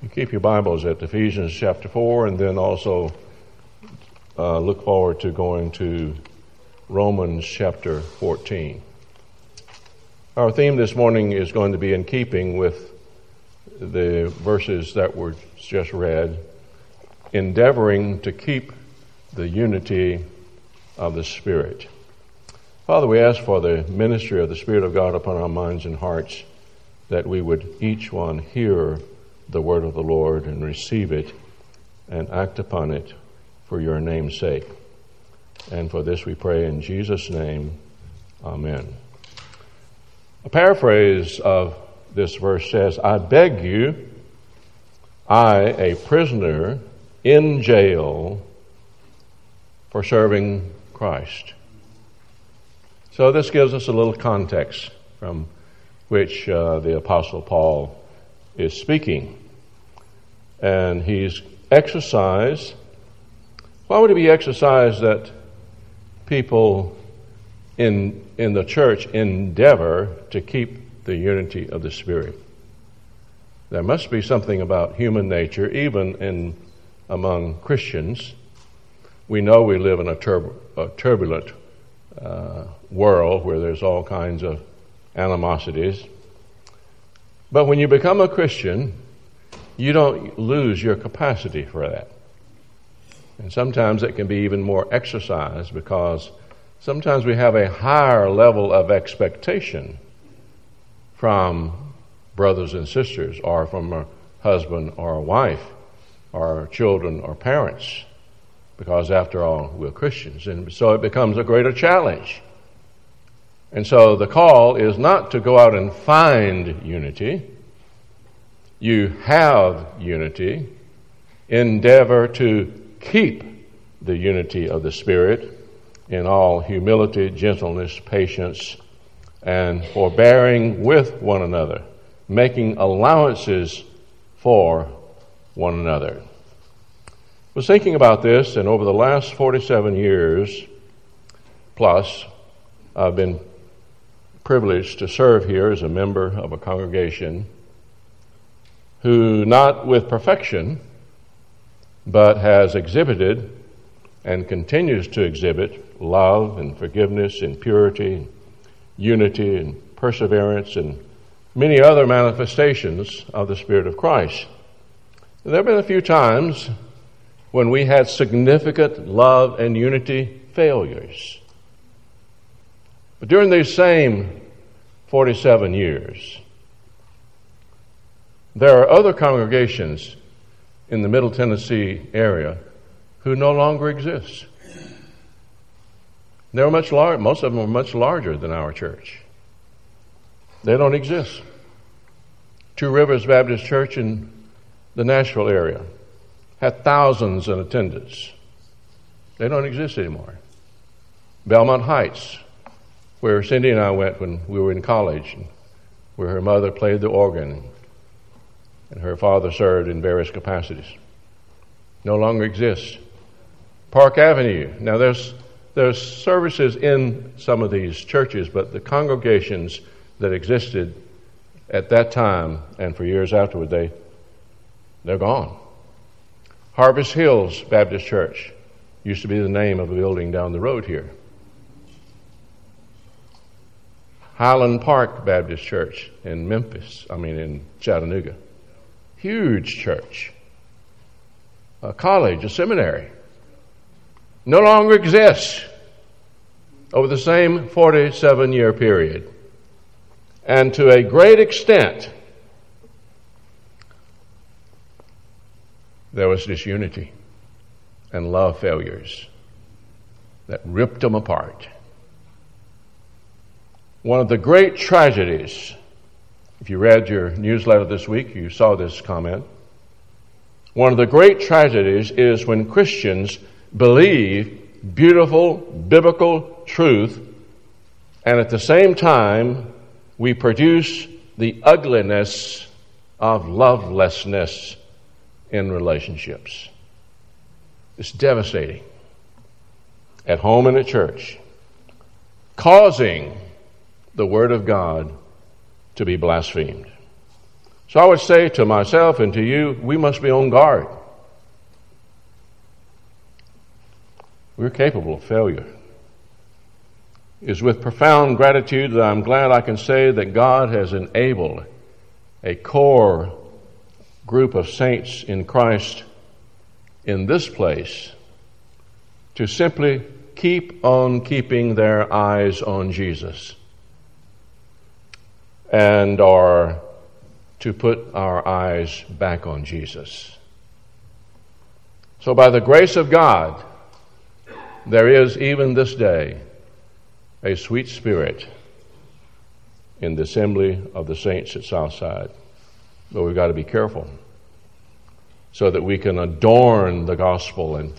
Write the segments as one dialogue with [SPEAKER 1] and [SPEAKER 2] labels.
[SPEAKER 1] You keep your Bibles at Ephesians chapter 4 and then also uh, look forward to going to Romans chapter 14. Our theme this morning is going to be in keeping with the verses that were just read, endeavoring to keep the unity of the Spirit. Father, we ask for the ministry of the Spirit of God upon our minds and hearts, that we would each one hear the word of the Lord and receive it and act upon it for your name's sake. And for this we pray in Jesus' name. Amen. A paraphrase of this verse says, I beg you, I, a prisoner in jail for serving Christ. So this gives us a little context from which uh, the Apostle Paul is speaking. And he's exercised. Why would it be exercised that people in, in the church endeavor to keep the unity of the Spirit? There must be something about human nature, even in among Christians. We know we live in a, a turbulent uh, world where there's all kinds of animosities. But when you become a Christian, you don't lose your capacity for that. And sometimes it can be even more exercised because sometimes we have a higher level of expectation from brothers and sisters or from a husband or a wife or children or parents because after all we're Christians and so it becomes a greater challenge. And so the call is not to go out and find unity. You have unity. Endeavor to keep the unity of the Spirit in all humility, gentleness, patience, and forbearing with one another, making allowances for one another. I was thinking about this, and over the last 47 years plus, I've been privileged to serve here as a member of a congregation who, not with perfection, but has exhibited and continues to exhibit love and forgiveness and purity, and unity and perseverance and many other manifestations of the Spirit of Christ. There have been a few times when we had significant love and unity failures. But during these same 47 years, there are other congregations in the Middle Tennessee area who no longer exist. They're much larger, most of them are much larger than our church. They don't exist. Two Rivers Baptist Church in the Nashville area had thousands in attendance. They don't exist anymore. Belmont Heights where Cindy and I went when we were in college, where her mother played the organ and her father served in various capacities. No longer exists. Park Avenue. Now there's there's services in some of these churches, but the congregations that existed at that time and for years afterward, they they're gone. Harvest Hills Baptist Church used to be the name of a building down the road here. Highland Park Baptist Church in Memphis, I mean in Chattanooga. Huge church. A college, a seminary. No longer exists over the same 47 year period. And to a great extent, there was disunity and love failures that ripped them apart. One of the great tragedies, if you read your newsletter this week, you saw this comment. One of the great tragedies is when Christians believe beautiful biblical truth and at the same time we produce the ugliness of lovelessness in relationships. It's devastating. At home and at church. Causing the Word of God to be blasphemed. So I would say to myself and to you, we must be on guard. We're capable of failure. It is with profound gratitude that I'm glad I can say that God has enabled a core group of saints in Christ in this place to simply keep on keeping their eyes on Jesus and are to put our eyes back on Jesus. So, by the grace of God, there is even this day a sweet spirit in the assembly of the saints at Southside. But we've got to be careful so that we can adorn the gospel and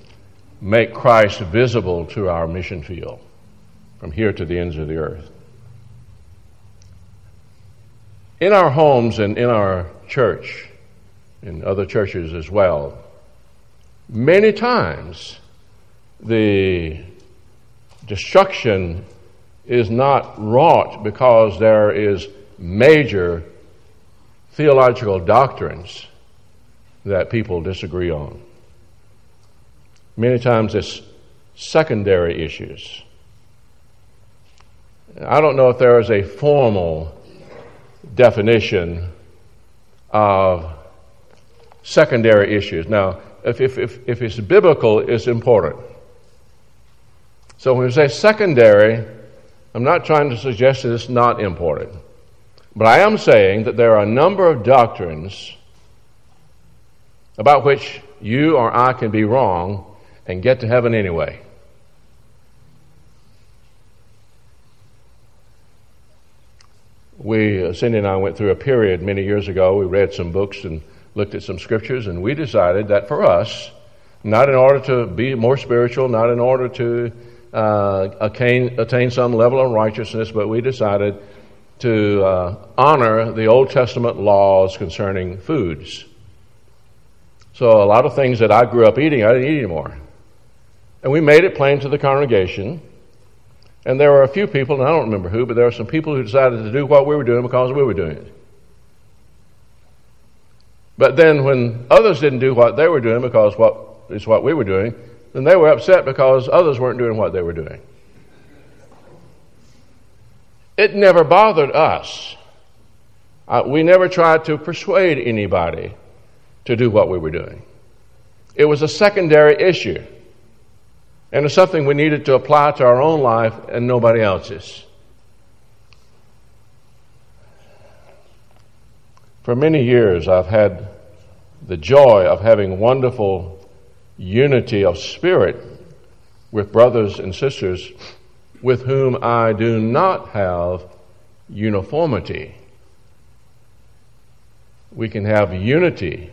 [SPEAKER 1] make Christ visible to our mission field from here to the ends of the earth. In our homes and in our church, in other churches as well, many times the destruction is not wrought because there is major theological doctrines that people disagree on. Many times it's secondary issues. I don't know if there is a formal definition of secondary issues. Now, if, if, if, if it's biblical, it's important. So when we say secondary, I'm not trying to suggest that it's not important. But I am saying that there are a number of doctrines about which you or I can be wrong and get to heaven anyway. We, uh, Cindy and I went through a period many years ago. We read some books and looked at some scriptures, and we decided that for us, not in order to be more spiritual, not in order to uh, attain, attain some level of righteousness, but we decided to uh, honor the Old Testament laws concerning foods. So a lot of things that I grew up eating, I didn't eat anymore. And we made it plain to the congregation. And there were a few people, and I don't remember who, but there were some people who decided to do what we were doing because we were doing it. But then when others didn't do what they were doing because what is what we were doing, then they were upset because others weren't doing what they were doing. It never bothered us. Uh, we never tried to persuade anybody to do what we were doing. It was a secondary issue. And it's something we needed to apply to our own life and nobody else's. For many years, I've had the joy of having wonderful unity of spirit with brothers and sisters with whom I do not have uniformity. We can have unity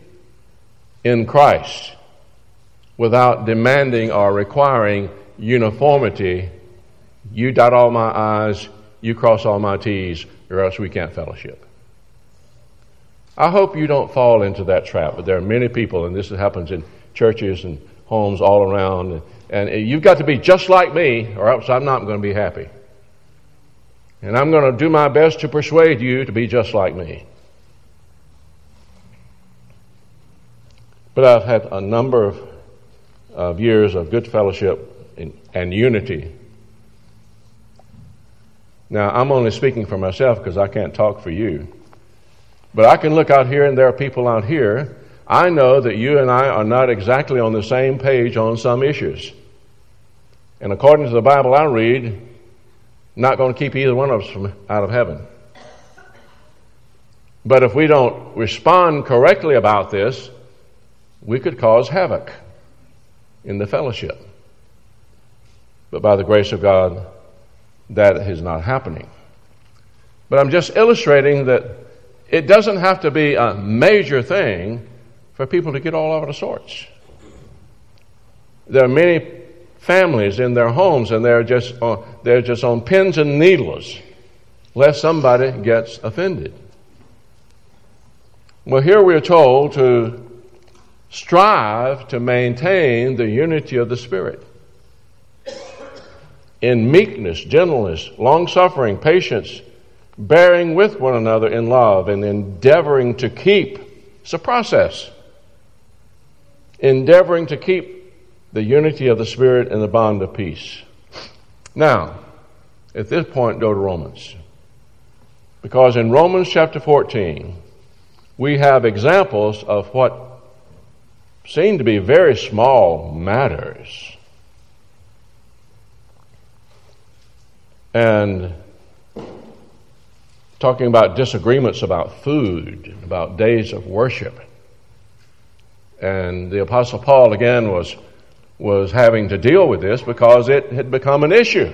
[SPEAKER 1] in Christ without demanding or requiring uniformity. You dot all my I's, you cross all my T's, or else we can't fellowship. I hope you don't fall into that trap, but there are many people, and this happens in churches and homes all around. And you've got to be just like me, or else I'm not going to be happy. And I'm going to do my best to persuade you to be just like me. But I've had a number of, of years of good fellowship and, unity. Now, I'm only speaking for myself because I can't talk for you. But I can look out here, and there are people out here I know that you and I are not exactly on the same page on some issues. And according to the Bible I read, not going to keep either one of us from out of heaven. But if we don't respond correctly about this, we could cause havoc in the fellowship. But by the grace of God, that is not happening. But I'm just illustrating that it doesn't have to be a major thing for people to get all out of sorts. There are many families in their homes, and they're just on, they're just on pins and needles, lest somebody gets offended. Well, here we are told to strive to maintain the unity of the Spirit in meekness, gentleness, long suffering, patience, bearing with one another in love and endeavoring to keep. It's a process. Endeavoring to keep the unity of the Spirit and the bond of peace. Now, at this point, go to Romans. Because in Romans chapter 14, we have examples of what seem to be very small matters. And talking about disagreements about food, about days of worship. And the Apostle Paul, again, was, was having to deal with this because it had become an issue.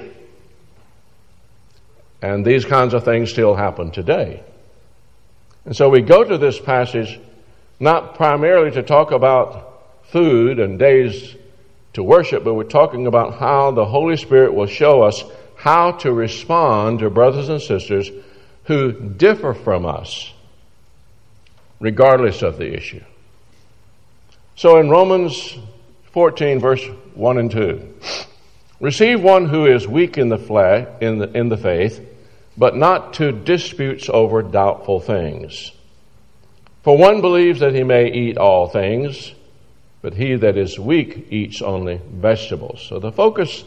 [SPEAKER 1] And these kinds of things still happen today. And so we go to this passage not primarily to talk about food and days to worship, but we're talking about how the Holy Spirit will show us how to respond to brothers and sisters who differ from us, regardless of the issue. So in Romans 14, verse 1 and 2, receive one who is weak in the flesh, in the, in the faith, but not to disputes over doubtful things. For one believes that he may eat all things, but he that is weak eats only vegetables. So the focus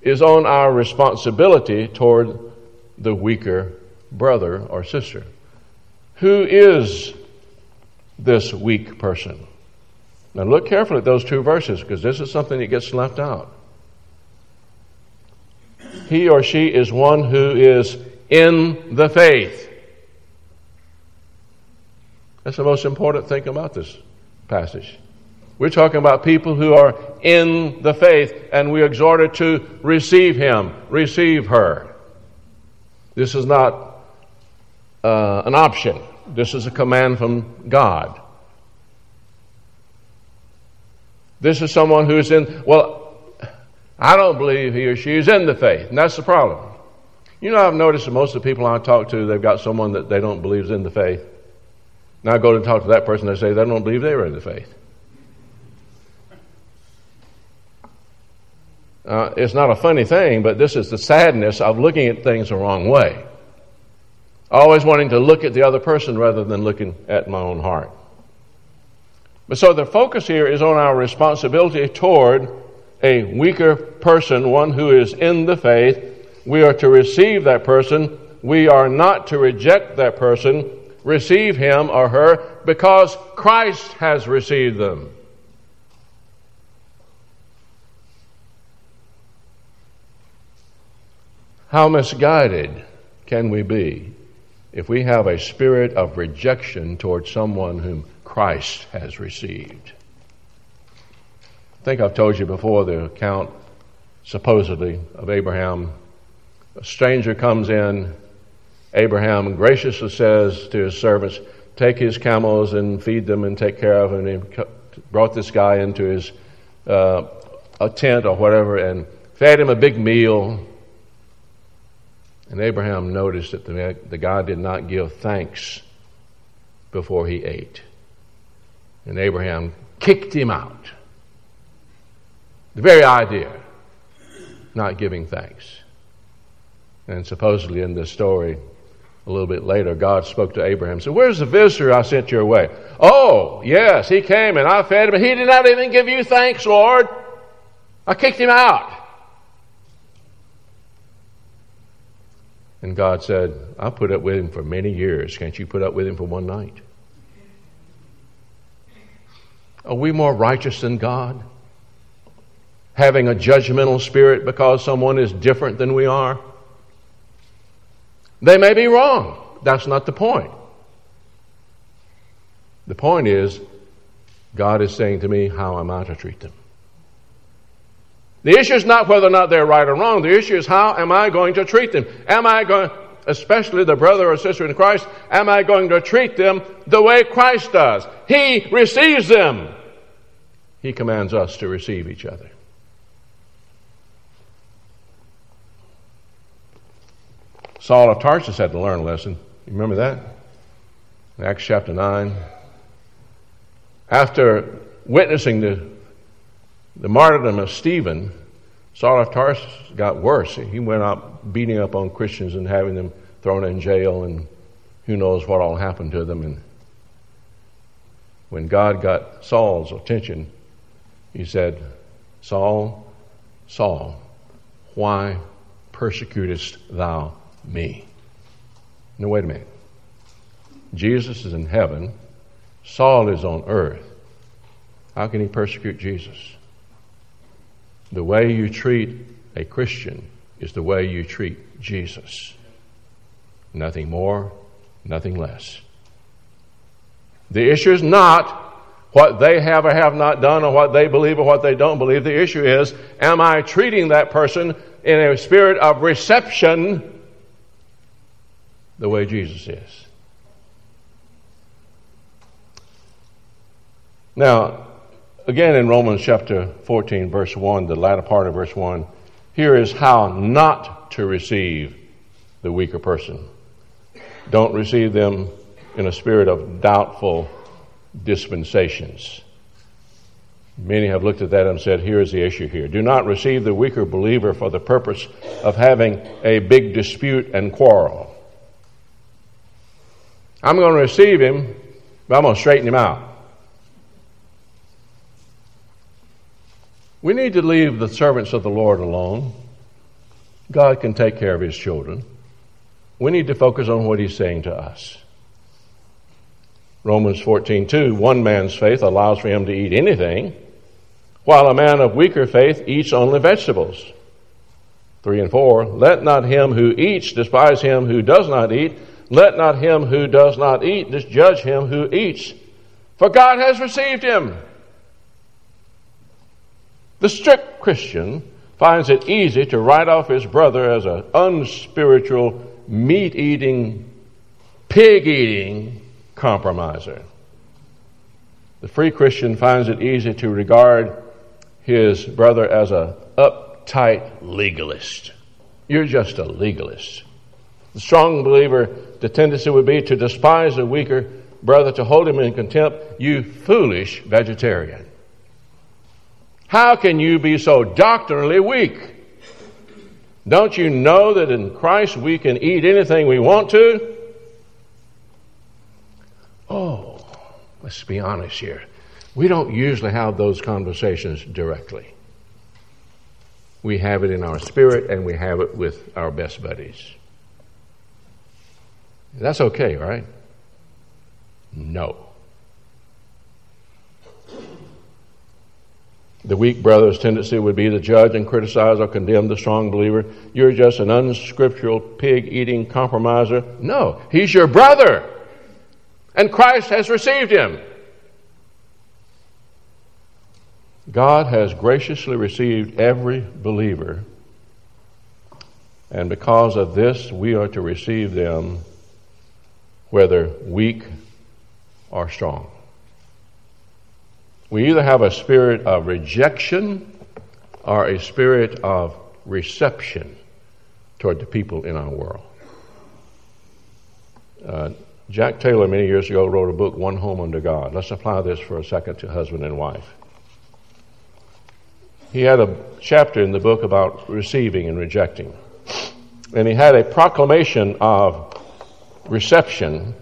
[SPEAKER 1] is on our responsibility toward the weaker brother or sister. Who is this weak person? Now look carefully at those two verses because this is something that gets left out. He or she is one who is in the faith. That's the most important thing about this passage. We're talking about people who are in the faith, and we exhorted to receive him, receive her. This is not uh, an option. This is a command from God. This is someone who's in, well, I don't believe he or she is in the faith, and that's the problem. You know, I've noticed that most of the people I talk to, they've got someone that they don't believe is in the faith. Now I go to talk to that person, they say they don't believe they were in the faith. Uh, it's not a funny thing, but this is the sadness of looking at things the wrong way. Always wanting to look at the other person rather than looking at my own heart. But so the focus here is on our responsibility toward a weaker person, one who is in the faith. We are to receive that person. We are not to reject that person, receive him or her, because Christ has received them. How misguided can we be if we have a spirit of rejection towards someone whom Christ has received. I think I've told you before the account, supposedly, of Abraham. A stranger comes in. Abraham graciously says to his servants, Take his camels and feed them and take care of them. And he brought this guy into his uh, a tent or whatever and fed him a big meal and Abraham noticed that the, the guy did not give thanks before he ate. And Abraham kicked him out. The very idea, not giving thanks. And supposedly in this story, a little bit later, God spoke to Abraham and said, Where's the visitor I sent your way? Oh, yes, he came and I fed him, but he did not even give you thanks, Lord. I kicked him out. And God said, I put up with him for many years. Can't you put up with him for one night? Are we more righteous than God? Having a judgmental spirit because someone is different than we are? They may be wrong. That's not the point. The point is, God is saying to me, how am I to treat them? The issue is not whether or not they're right or wrong. The issue is how am I going to treat them? Am I going, especially the brother or sister in Christ, am I going to treat them the way Christ does? He receives them. He commands us to receive each other. Saul of Tarsus had to learn a lesson. You remember that? In Acts chapter 9. After witnessing the the martyrdom of Stephen, Saul of Tarsus got worse. He went out beating up on Christians and having them thrown in jail, and who knows what all happened to them. And when God got Saul's attention, he said, Saul, Saul, why persecutest thou me? No, wait a minute. Jesus is in heaven, Saul is on earth. How can he persecute Jesus? The way you treat a Christian is the way you treat Jesus. Nothing more, nothing less. The issue is not what they have or have not done or what they believe or what they don't believe. The issue is, am I treating that person in a spirit of reception the way Jesus is? Now, again in Romans chapter 14, verse 1, the latter part of verse 1, here is how not to receive the weaker person. Don't receive them in a spirit of doubtful disputations. Many have looked at that and said, here is the issue here. Do not receive the weaker believer for the purpose of having a big dispute and quarrel. I'm going to receive him, but I'm going to straighten him out. We need to leave the servants of the Lord alone. God can take care of his children. We need to focus on what he's saying to us. Romans 14:2 One man's faith allows for him to eat anything, while a man of weaker faith eats only vegetables. 3 and 4 Let not him who eats despise him who does not eat. Let not him who does not eat judge him who eats, for God has received him. The strict Christian finds it easy to write off his brother as an unspiritual, meat eating, pig eating compromiser. The free Christian finds it easy to regard his brother as a uptight legalist. You're just a legalist. The strong believer, the tendency would be to despise a weaker brother, to hold him in contempt. You foolish vegetarian. How can you be so doctrinally weak? Don't you know that in Christ we can eat anything we want to? Oh, let's be honest here. We don't usually have those conversations directly. We have it in our spirit and we have it with our best buddies. That's okay, right? No. The weak brother's tendency would be to judge and criticize or condemn the strong believer. You're just an unscriptural, pig eating compromiser. No, he's your brother. And Christ has received him. God has graciously received every believer. And because of this, we are to receive them whether weak or strong. We either have a spirit of rejection or a spirit of reception toward the people in our world. Uh, Jack Taylor, many years ago, wrote a book, One Home Under God. Let's apply this for a second to husband and wife. He had a chapter in the book about receiving and rejecting. And he had a proclamation of reception,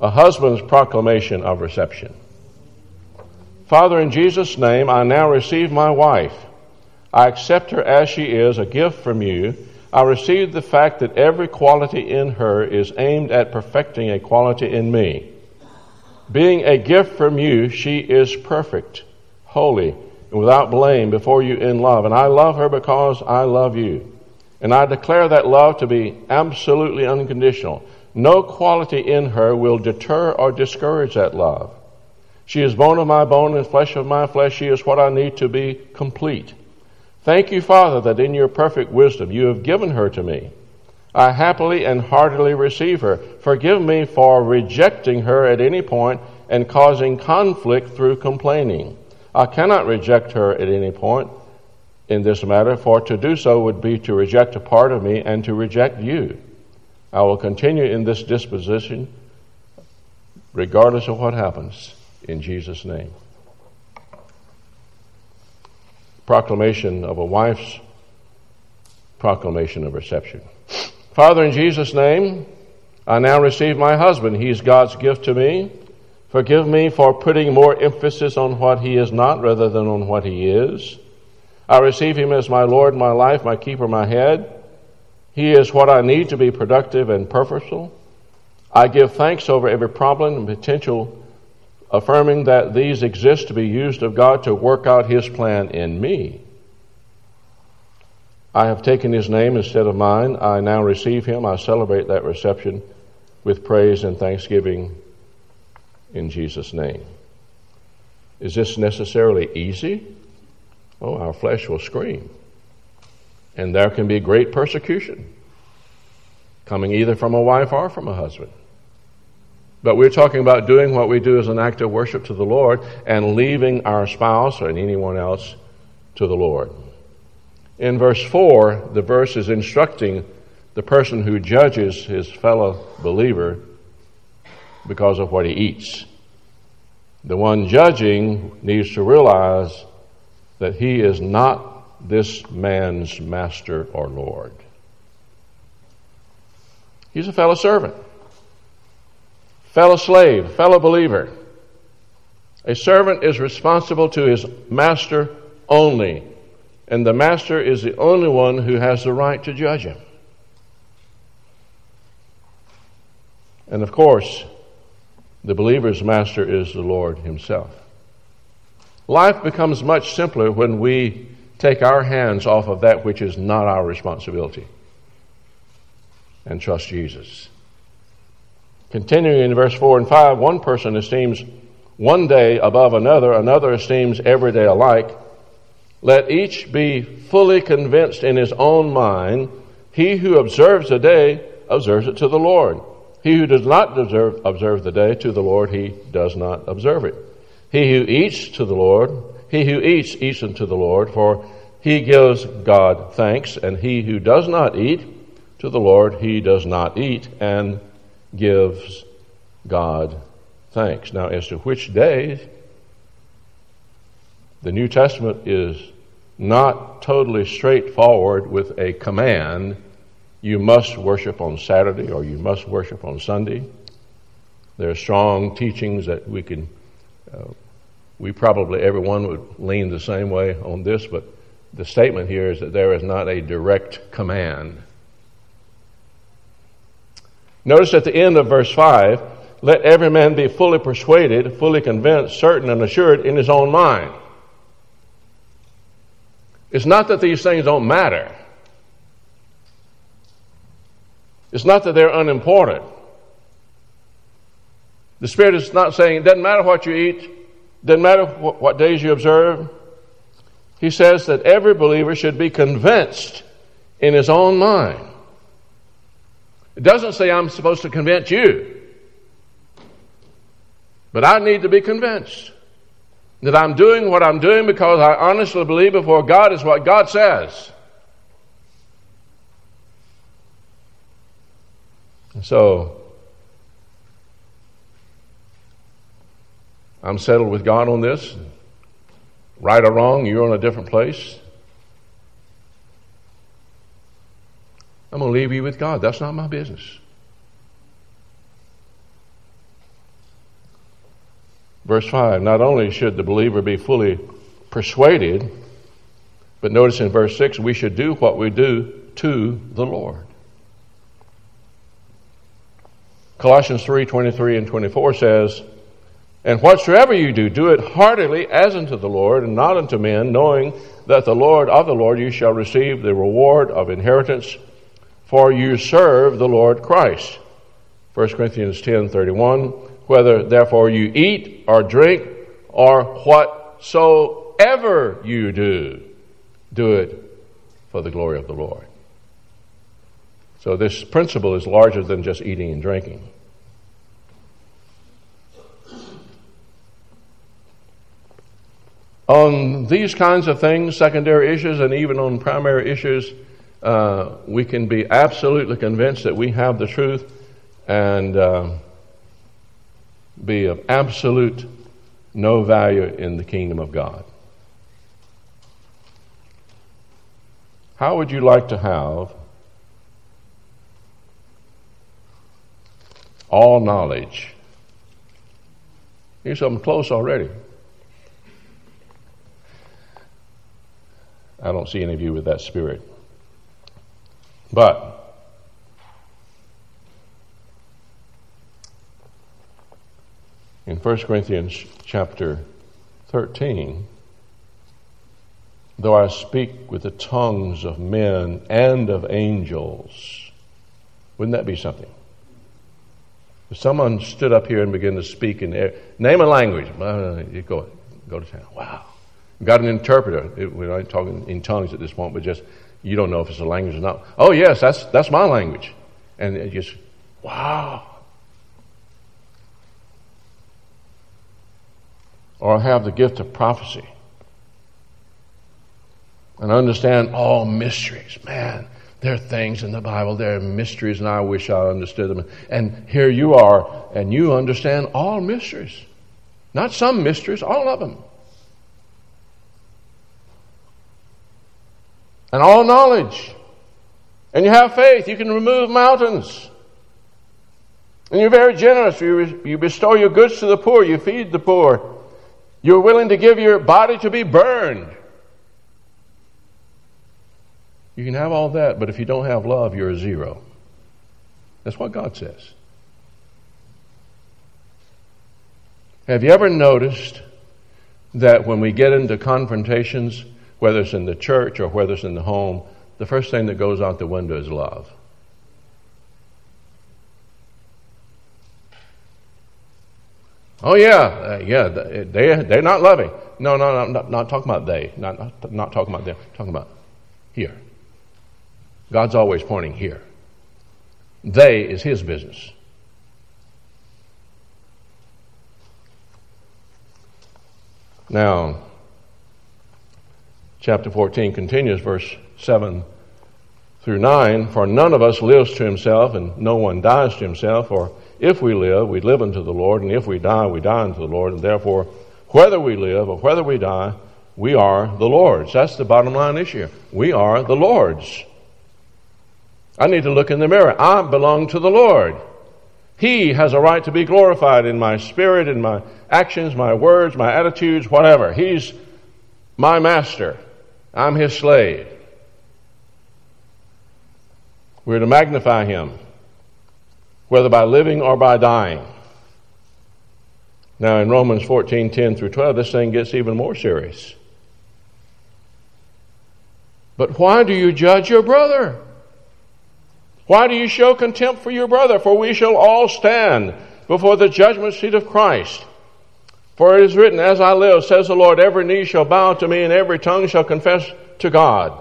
[SPEAKER 1] a husband's proclamation of reception. Father, in Jesus' name, I now receive my wife. I accept her as she is, a gift from you. I receive the fact that every quality in her is aimed at perfecting a quality in me. Being a gift from you, she is perfect, holy, and without blame before you in love. And I love her because I love you. And I declare that love to be absolutely unconditional. No quality in her will deter or discourage that love. She is bone of my bone and flesh of my flesh. She is what I need to be complete. Thank you, Father, that in your perfect wisdom you have given her to me. I happily and heartily receive her. Forgive me for rejecting her at any point and causing conflict through complaining. I cannot reject her at any point in this matter, for to do so would be to reject a part of me and to reject you. I will continue in this disposition regardless of what happens in Jesus' name. Proclamation of a wife's proclamation of reception. Father, in Jesus' name, I now receive my husband. He's God's gift to me. Forgive me for putting more emphasis on what he is not rather than on what he is. I receive him as my Lord, my life, my keeper, my head. He is what I need to be productive and purposeful. I give thanks over every problem and potential, affirming that these exist to be used of God to work out his plan in me. I have taken his name instead of mine. I now receive him. I celebrate that reception with praise and thanksgiving in Jesus' name. Is this necessarily easy? Oh, our flesh will scream. And there can be great persecution coming either from a wife or from a husband. But we're talking about doing what we do as an act of worship to the Lord and leaving our spouse or anyone else to the Lord. In verse 4, the verse is instructing the person who judges his fellow believer because of what he eats. The one judging needs to realize that he is not this man's master or Lord. He's a fellow servant, fellow slave, fellow believer. A servant is responsible to his master only, and the master is the only one who has the right to judge him. And of course, the believer's master is the Lord Himself. Life becomes much simpler when we take our hands off of that which is not our responsibility and trust Jesus. Continuing in verse 4 and 5, one person esteems one day above another, another esteems every day alike. Let each be fully convinced in his own mind. He who observes a day observes it to the Lord. He who does not deserve, observe the day to the Lord, he does not observe it. He who eats to the Lord, he who eats, eats unto the Lord, for he gives God thanks, and he who does not eat to the Lord, he does not eat and gives God thanks. Now, as to which day, the New Testament is not totally straightforward with a command you must worship on Saturday or you must worship on Sunday. There are strong teachings that we can, uh, we probably everyone would lean the same way on this, but the statement here is that there is not a direct command. Notice at the end of verse 5 let every man be fully persuaded, fully convinced, certain, and assured in his own mind. It's not that these things don't matter. It's not that they're unimportant. The Spirit is not saying it doesn't matter what you eat, doesn't matter what, what days you observe. He says that every believer should be convinced in his own mind. It doesn't say I'm supposed to convince you, but I need to be convinced that I'm doing what I'm doing because I honestly believe before God is what God says. So, I'm settled with God on this. Right or wrong, you're on a different place. I'm going to leave you with God. That's not my business. Verse 5 Not only should the believer be fully persuaded, but notice in verse 6 we should do what we do to the Lord. Colossians 3 23 and 24 says, And whatsoever you do, do it heartily as unto the Lord, and not unto men, knowing that the Lord of the Lord you shall receive the reward of inheritance, for you serve the Lord Christ. 1 Corinthians 10 31, whether therefore you eat or drink or whatsoever you do, do it for the glory of the Lord. So this principle is larger than just eating and drinking. On these kinds of things, secondary issues, and even on primary issues, uh, we can be absolutely convinced that we have the truth and uh, be of absolute no value in the kingdom of God. How would you like to have all knowledge. Here's something close already. I don't see any of you with that spirit. But in 1 Corinthians chapter 13, though I speak with the tongues of men and of angels, wouldn't that be something? If someone stood up here and began to speak in air, name a language, you go, go to town. Wow. Got an interpreter. It, we're not talking in tongues at this point, but just you don't know if it's a language or not. Oh yes, that's that's my language, and it just wow. Or have the gift of prophecy and understand all mysteries. Man, there are things in the Bible, there are mysteries, and I wish I understood them. And here you are, and you understand all mysteries. Not some mysteries, all of them. And all knowledge. And you have faith, you can remove mountains. And you're very generous. You, you bestow your goods to the poor, you feed the poor. You're willing to give your body to be burned. You can have all that, but if you don't have love, you're a zero. That's what God says. Have you ever noticed that when we get into confrontations, whether it's in the church or whether it's in the home, the first thing that goes out the window is love? Oh yeah, uh, yeah, they they're not loving. No, no, no, not, not talking about they, not, not not talking about them. Talking about here. God's always pointing here. They is his business. Now, chapter 14 continues, verse 7 through 9 For none of us lives to himself, and no one dies to himself. For if we live, we live unto the Lord, and if we die, we die unto the Lord. And therefore, whether we live or whether we die, we are the Lord's. That's the bottom line issue. We are the Lord's. I need to look in the mirror. I belong to the Lord. He has a right to be glorified in my spirit, in my actions, my words, my attitudes, whatever. He's my master. I'm his slave. We're to magnify him, whether by living or by dying. Now, in Romans 14 10 through 12, this thing gets even more serious. But why do you judge your brother? Why do you show contempt for your brother? For we shall all stand before the judgment seat of Christ. For it is written, As I live, says the Lord, every knee shall bow to me, and every tongue shall confess to God.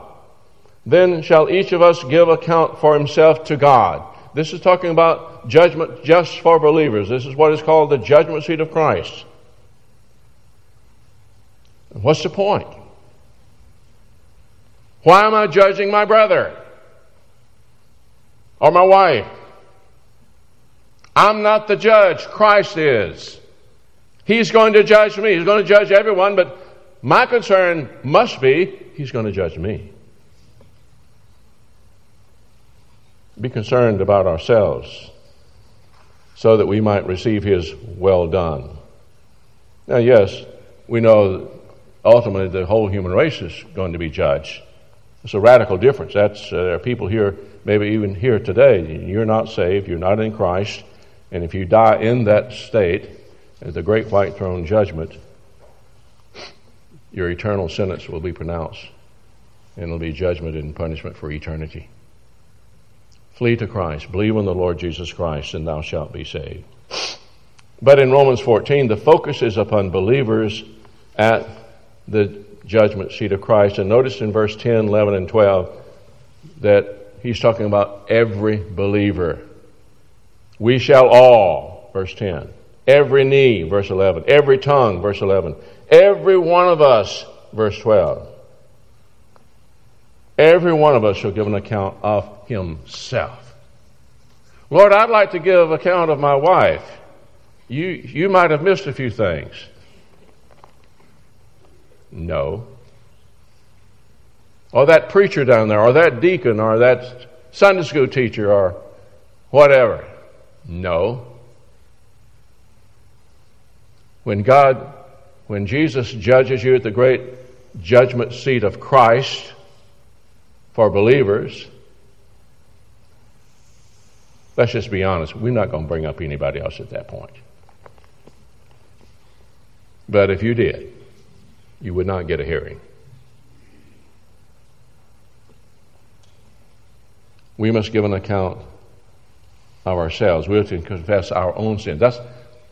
[SPEAKER 1] Then shall each of us give account for himself to God. This is talking about judgment just for believers. This is what is called the judgment seat of Christ. What's the point? Why am I judging my brother? or my wife. I'm not the judge, Christ is. He's going to judge me. He's going to judge everyone, but my concern must be He's going to judge me. Be concerned about ourselves so that we might receive His well done. Now, yes, we know ultimately the whole human race is going to be judged. It's a radical difference. That's, uh, there are people here maybe even here today, you're not saved, you're not in Christ, and if you die in that state, at the great white throne judgment, your eternal sentence will be pronounced, and it'll be judgment and punishment for eternity. Flee to Christ, believe in the Lord Jesus Christ, and thou shalt be saved. But in Romans 14, the focus is upon believers at the judgment seat of Christ. And notice in verse 10, 11, and 12 that he's talking about every believer. We shall all, verse 10. Every knee, verse 11. Every tongue, verse 11. Every one of us, verse 12. Every one of us shall give an account of himself. Lord, I'd like to give account of my wife. You, you might have missed a few things. No or that preacher down there, or that deacon, or that Sunday school teacher, or whatever. No. When God, when Jesus judges you at the great judgment seat of Christ for believers, let's just be honest, we're not going to bring up anybody else at that point. But if you did, you would not get a hearing. We must give an account of ourselves. We have to confess our own sins. That's,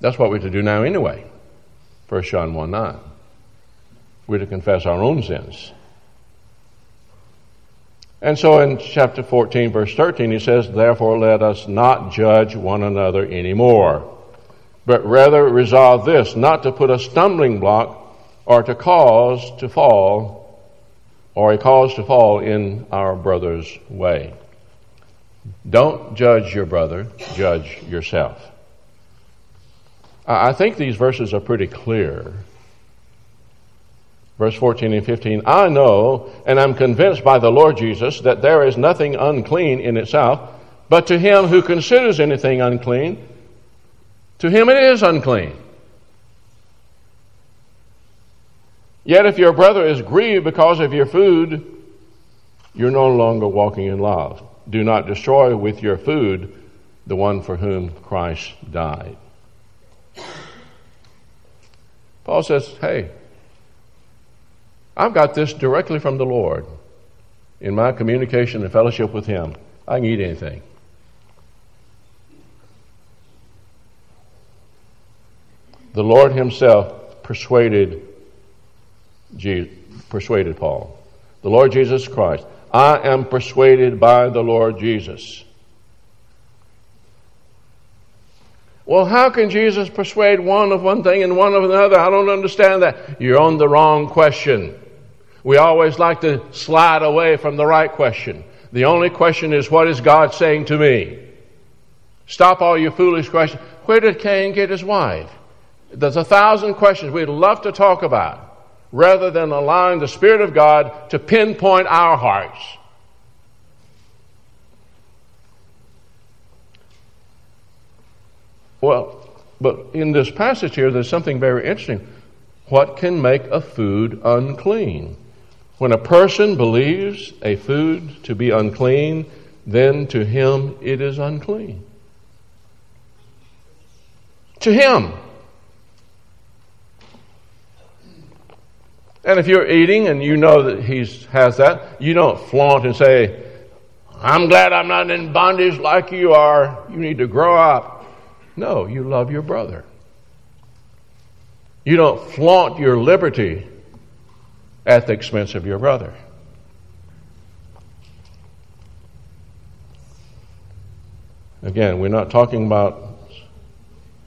[SPEAKER 1] that's what we're to do now anyway. 1 John 1 9. We're to confess our own sins. And so in chapter 14, verse 13, he says, Therefore let us not judge one another anymore, but rather resolve this, not to put a stumbling block or to cause to fall, or a cause to fall in our brother's way. Don't judge your brother, judge yourself. I think these verses are pretty clear. Verse 14 and 15 I know and I'm convinced by the Lord Jesus that there is nothing unclean in itself, but to him who considers anything unclean, to him it is unclean. Yet if your brother is grieved because of your food, you're no longer walking in love. Do not destroy with your food the one for whom Christ died. Paul says, Hey, I've got this directly from the Lord. In my communication and fellowship with Him, I can eat anything. The Lord Himself persuaded, persuaded Paul. The Lord Jesus Christ. I am persuaded by the Lord Jesus. Well, how can Jesus persuade one of one thing and one of another? I don't understand that. You're on the wrong question. We always like to slide away from the right question. The only question is, what is God saying to me? Stop all your foolish questions. Where did Cain get his wife? There's a thousand questions we'd love to talk about rather than allowing the Spirit of God to pinpoint our hearts. Well, but in this passage here, there's something very interesting. What can make a food unclean? When a person believes a food to be unclean, then to him it is unclean. To him. And if you're eating and you know that he has that, you don't flaunt and say, I'm glad I'm not in bondage like you are. You need to grow up. No, you love your brother. You don't flaunt your liberty at the expense of your brother. Again, we're not talking about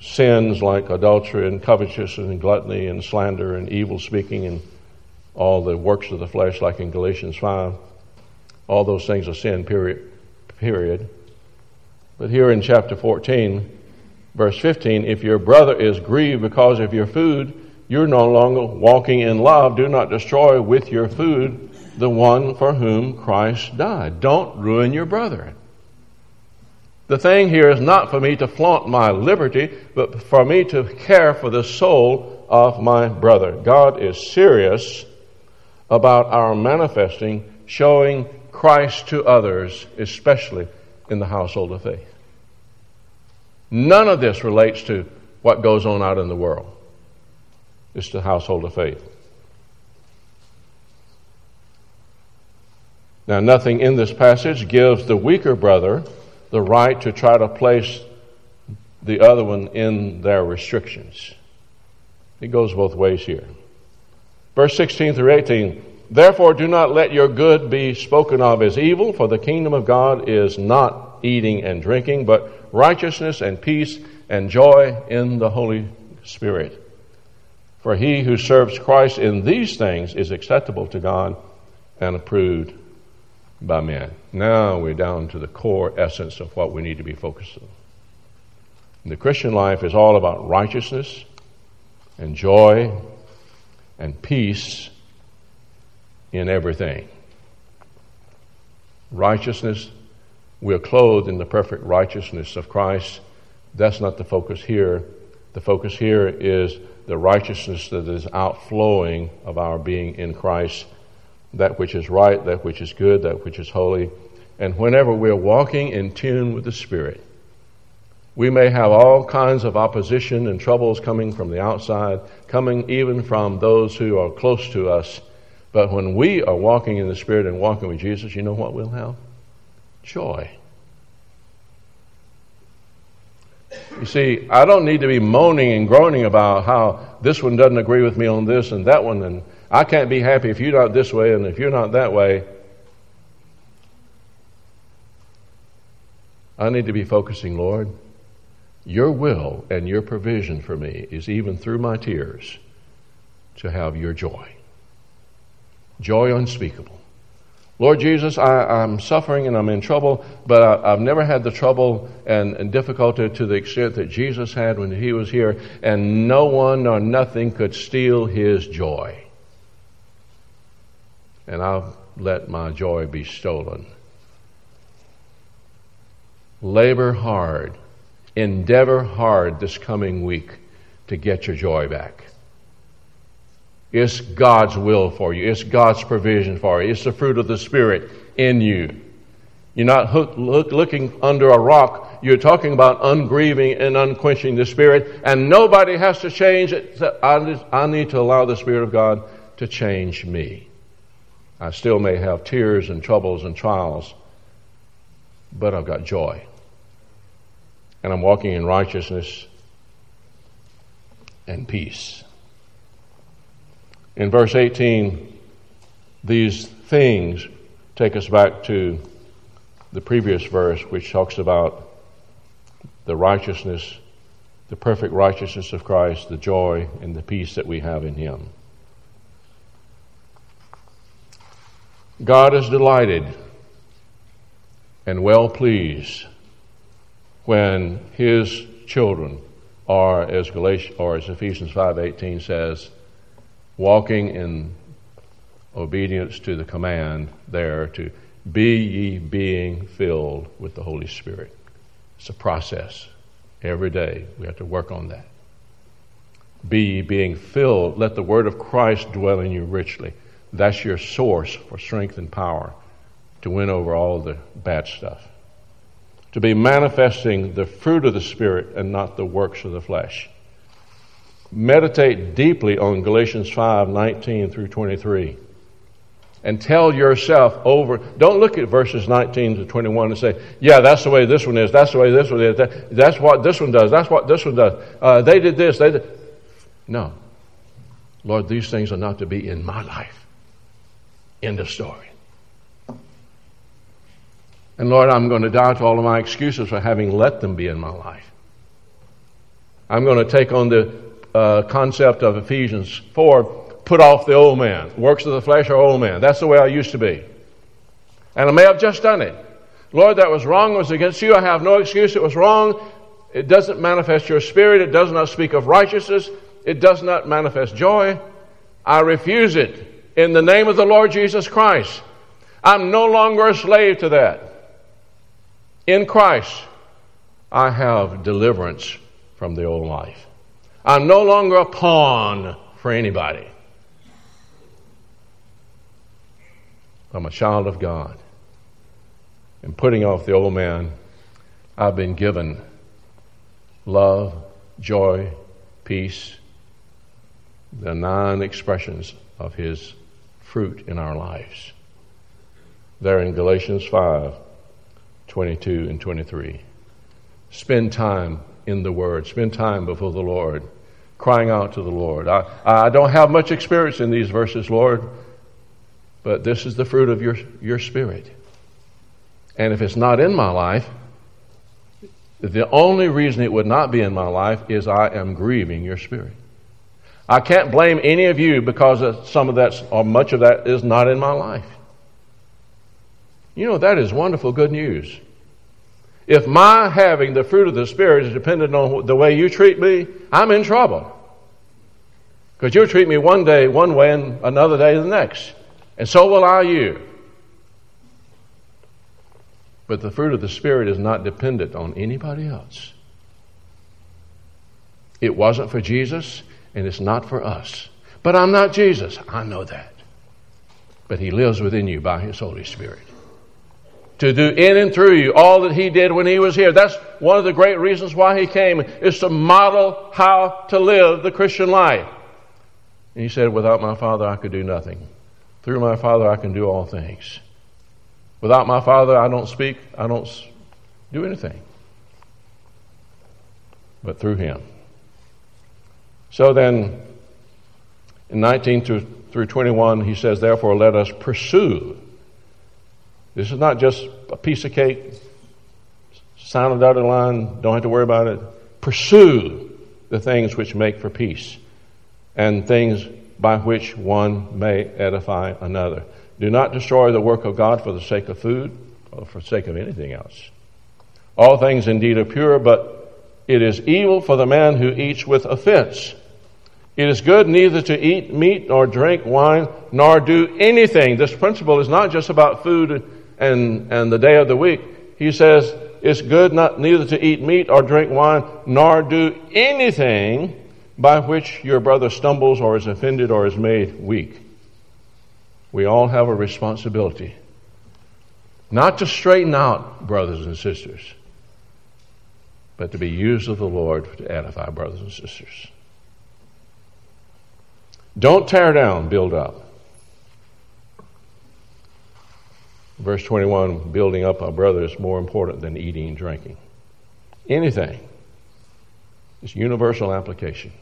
[SPEAKER 1] sins like adultery and covetousness and gluttony and slander and evil speaking and all the works of the flesh, like in Galatians 5. All those things are sin, period. period. But here in chapter 14, verse 15, if your brother is grieved because of your food, you're no longer walking in love. Do not destroy with your food the one for whom Christ died. Don't ruin your brother. The thing here is not for me to flaunt my liberty, but for me to care for the soul of my brother. God is serious about our manifesting, showing Christ to others, especially in the household of faith. None of this relates to what goes on out in the world. It's the household of faith. Now, nothing in this passage gives the weaker brother the right to try to place the other one in their restrictions. It goes both ways here. Verse 16 through 18 Therefore, do not let your good be spoken of as evil, for the kingdom of God is not eating and drinking, but righteousness and peace and joy in the Holy Spirit. For he who serves Christ in these things is acceptable to God and approved by men. Now we're down to the core essence of what we need to be focused on. The Christian life is all about righteousness and joy and peace in everything. Righteousness, we're clothed in the perfect righteousness of Christ. That's not the focus here. The focus here is the righteousness that is outflowing of our being in Christ, that which is right, that which is good, that which is holy. And whenever we're walking in tune with the Spirit, we may have all kinds of opposition and troubles coming from the outside, coming even from those who are close to us. But when we are walking in the Spirit and walking with Jesus, you know what we'll have? Joy. You see, I don't need to be moaning and groaning about how this one doesn't agree with me on this and that one, and I can't be happy if you're not this way and if you're not that way. I need to be focusing, Lord. Your will and your provision for me is even through my tears to have your joy. Joy unspeakable. Lord Jesus, I, am suffering and I'm in trouble, but I, have never had the trouble and, and, difficulty to the extent that Jesus had when he was here, and no one or nothing could steal his joy. And I'll let my joy be stolen. Labor hard, endeavor hard this coming week to get your joy back. It's God's will for you. It's God's provision for you. It's the fruit of the Spirit in you. You're not hook, look, looking under a rock. You're talking about ungrieving and unquenching the Spirit, and nobody has to change it. I need to allow the Spirit of God to change me. I still may have tears and troubles and trials, but I've got joy. And I'm walking in righteousness and peace. In verse 18, these things take us back to the previous verse, which talks about the righteousness, the perfect righteousness of Christ, the joy and the peace that we have in Him. God is delighted and well pleased when His children are, as Galatians or as Ephesians five eighteen says, walking in obedience to the command there to be ye being filled with the Holy Spirit. It's a process. Every day we have to work on that. Be ye being filled. Let the word of Christ dwell in you richly. That's your source for strength and power to win over all the bad stuff. To be manifesting the fruit of the Spirit and not the works of the flesh meditate deeply on Galatians 5 19 through 23. And tell yourself over, don't look at verses 19 to 21 and say, yeah, that's the way this one is, that's the way this one is, that, that's what this one does, that's what this one does. Uh, they did this, they did. No. Lord, these things are not to be in my life. End of story. And Lord, I'm going to die to all of my excuses for having let them be in my life. I'm going to take on the uh, concept of Ephesians 4 put off the old man. Works of the flesh are old man. That's the way I used to be. And I may have just done it. Lord, that was wrong, it was against you. I have no excuse. It was wrong. It doesn't manifest your spirit. It does not speak of righteousness. It does not manifest joy. I refuse it in the name of the Lord Jesus Christ. I'm no longer a slave to that. In Christ, I have deliverance from the old life. I'm no longer a pawn for anybody. I'm a child of God. And putting off the old man, I've been given love, joy, peace, the nine expressions of his fruit in our lives. There in Galatians 5 22 and 23. Spend time in the Word, spend time before the Lord crying out to the Lord. I, I don't have much experience in these verses, Lord, but this is the fruit of your, your Spirit. And if it's not in my life, the only reason it would not be in my life is I am grieving your Spirit. I can't blame any of you because some of that or much of that is not in my life. You know, that is wonderful good news. If my having the fruit of the Spirit is dependent on the way you treat me, I'm in trouble. Because you'll treat me one day one way and another day the next. And so will I you. But the fruit of the Spirit is not dependent on anybody else. It wasn't for Jesus, and it's not for us. But I'm not Jesus. I know that. But He lives within you by His Holy Spirit. To do in and through you all that He did when He was here. That's one of the great reasons why He came, is to model how to live the Christian life. And He said, Without my Father, I could do nothing. Through my Father, I can do all things. Without my Father, I don't speak, I don't do anything. But through Him. So then, in 19 through, through 21, he says, Therefore, let us pursue. This is not just a piece of cake, sign a dotted line, don't have to worry about it. Pursue the things which make for peace and things by which one may edify another. Do not destroy the work of God for the sake of food or for the sake of anything else. All things indeed are pure, but it is evil for the man who eats with offense. It is good neither to eat meat nor drink wine nor do anything. This principle is not just about food and, and the day of the week. He says it's good not neither to eat meat or drink wine nor do anything by which your brother stumbles or is offended or is made weak. We all have a responsibility not to straighten out brothers and sisters, but to be used of the Lord to edify brothers and sisters. Don't tear down, build up. Verse 21 building up our brother is more important than eating and drinking. Anything. It's universal application.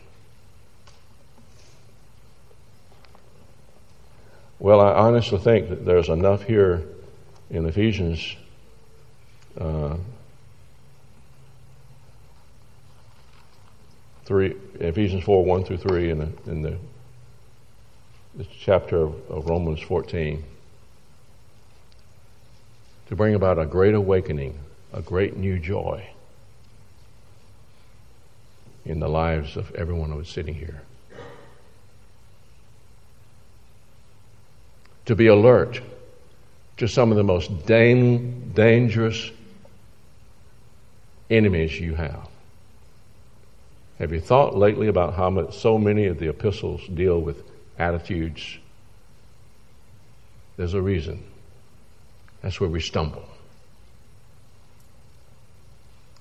[SPEAKER 1] Well, I honestly think that there's enough here in Ephesians uh, 3, Ephesians 4 1 through 3 in the, in the, the chapter of, of Romans 14 to bring about a great awakening, a great new joy in the lives of everyone who is sitting here. To be alert to some of the most dang, dangerous enemies you have. Have you thought lately about how much, so many of the epistles deal with attitudes? There's a reason. That's where we stumble.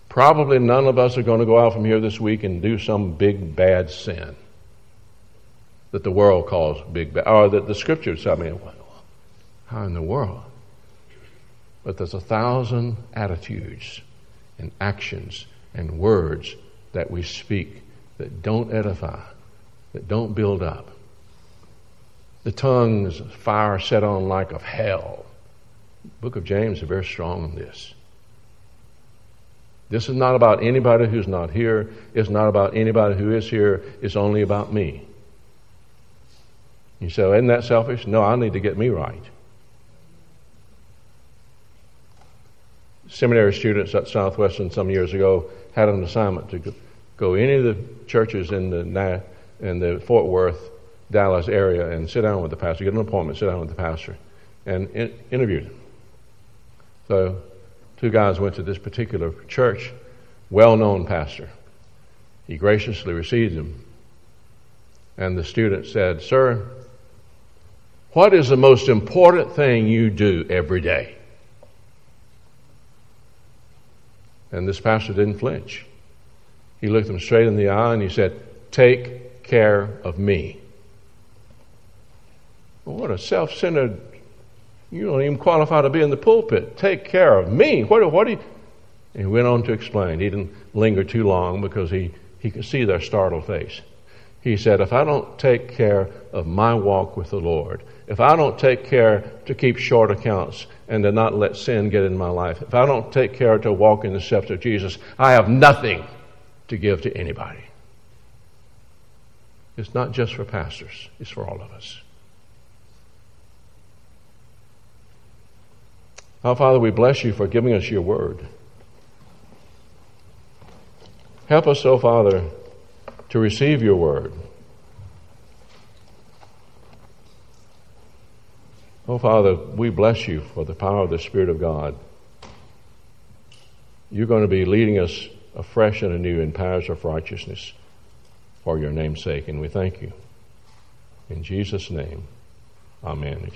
[SPEAKER 1] Probably none of us are going to go out from here this week and do some big bad sin that the world calls big bad, or that the scriptures, I mean, how in the world? But there's a thousand attitudes and actions and words that we speak that don't edify, that don't build up. The tongue is fire set on like of hell. Book of James is very strong on this. This is not about anybody who's not here. It's not about anybody who is here. It's only about me. You say, isn't that selfish? No, I need to get me right. Seminary students at Southwestern some years ago had an assignment to go any of the churches in the in the Fort Worth, Dallas area and sit down with the pastor, get an appointment, sit down with the pastor, and in, interview them. So, two guys went to this particular church, well-known pastor. He graciously received them, and the student said, "Sir, what is the most important thing you do every day?" And this pastor didn't flinch. He looked him straight in the eye and he said, Take care of me. What a self centered, you don't even qualify to be in the pulpit. Take care of me. What, what do you. And he went on to explain. He didn't linger too long because he, he could see their startled face. He said, If I don't take care of my walk with the Lord, if I don't take care to keep short accounts and to not let sin get in my life, if I don't take care to walk in the steps of Jesus, I have nothing to give to anybody. It's not just for pastors, it's for all of us. Our Father, we bless you for giving us your word. Help us, oh Father, to receive your word. Oh Father, we bless you for the power of the Spirit of God. You're going to be leading us afresh and anew in paths of righteousness for your name's sake, and we thank you. In Jesus' name, amen.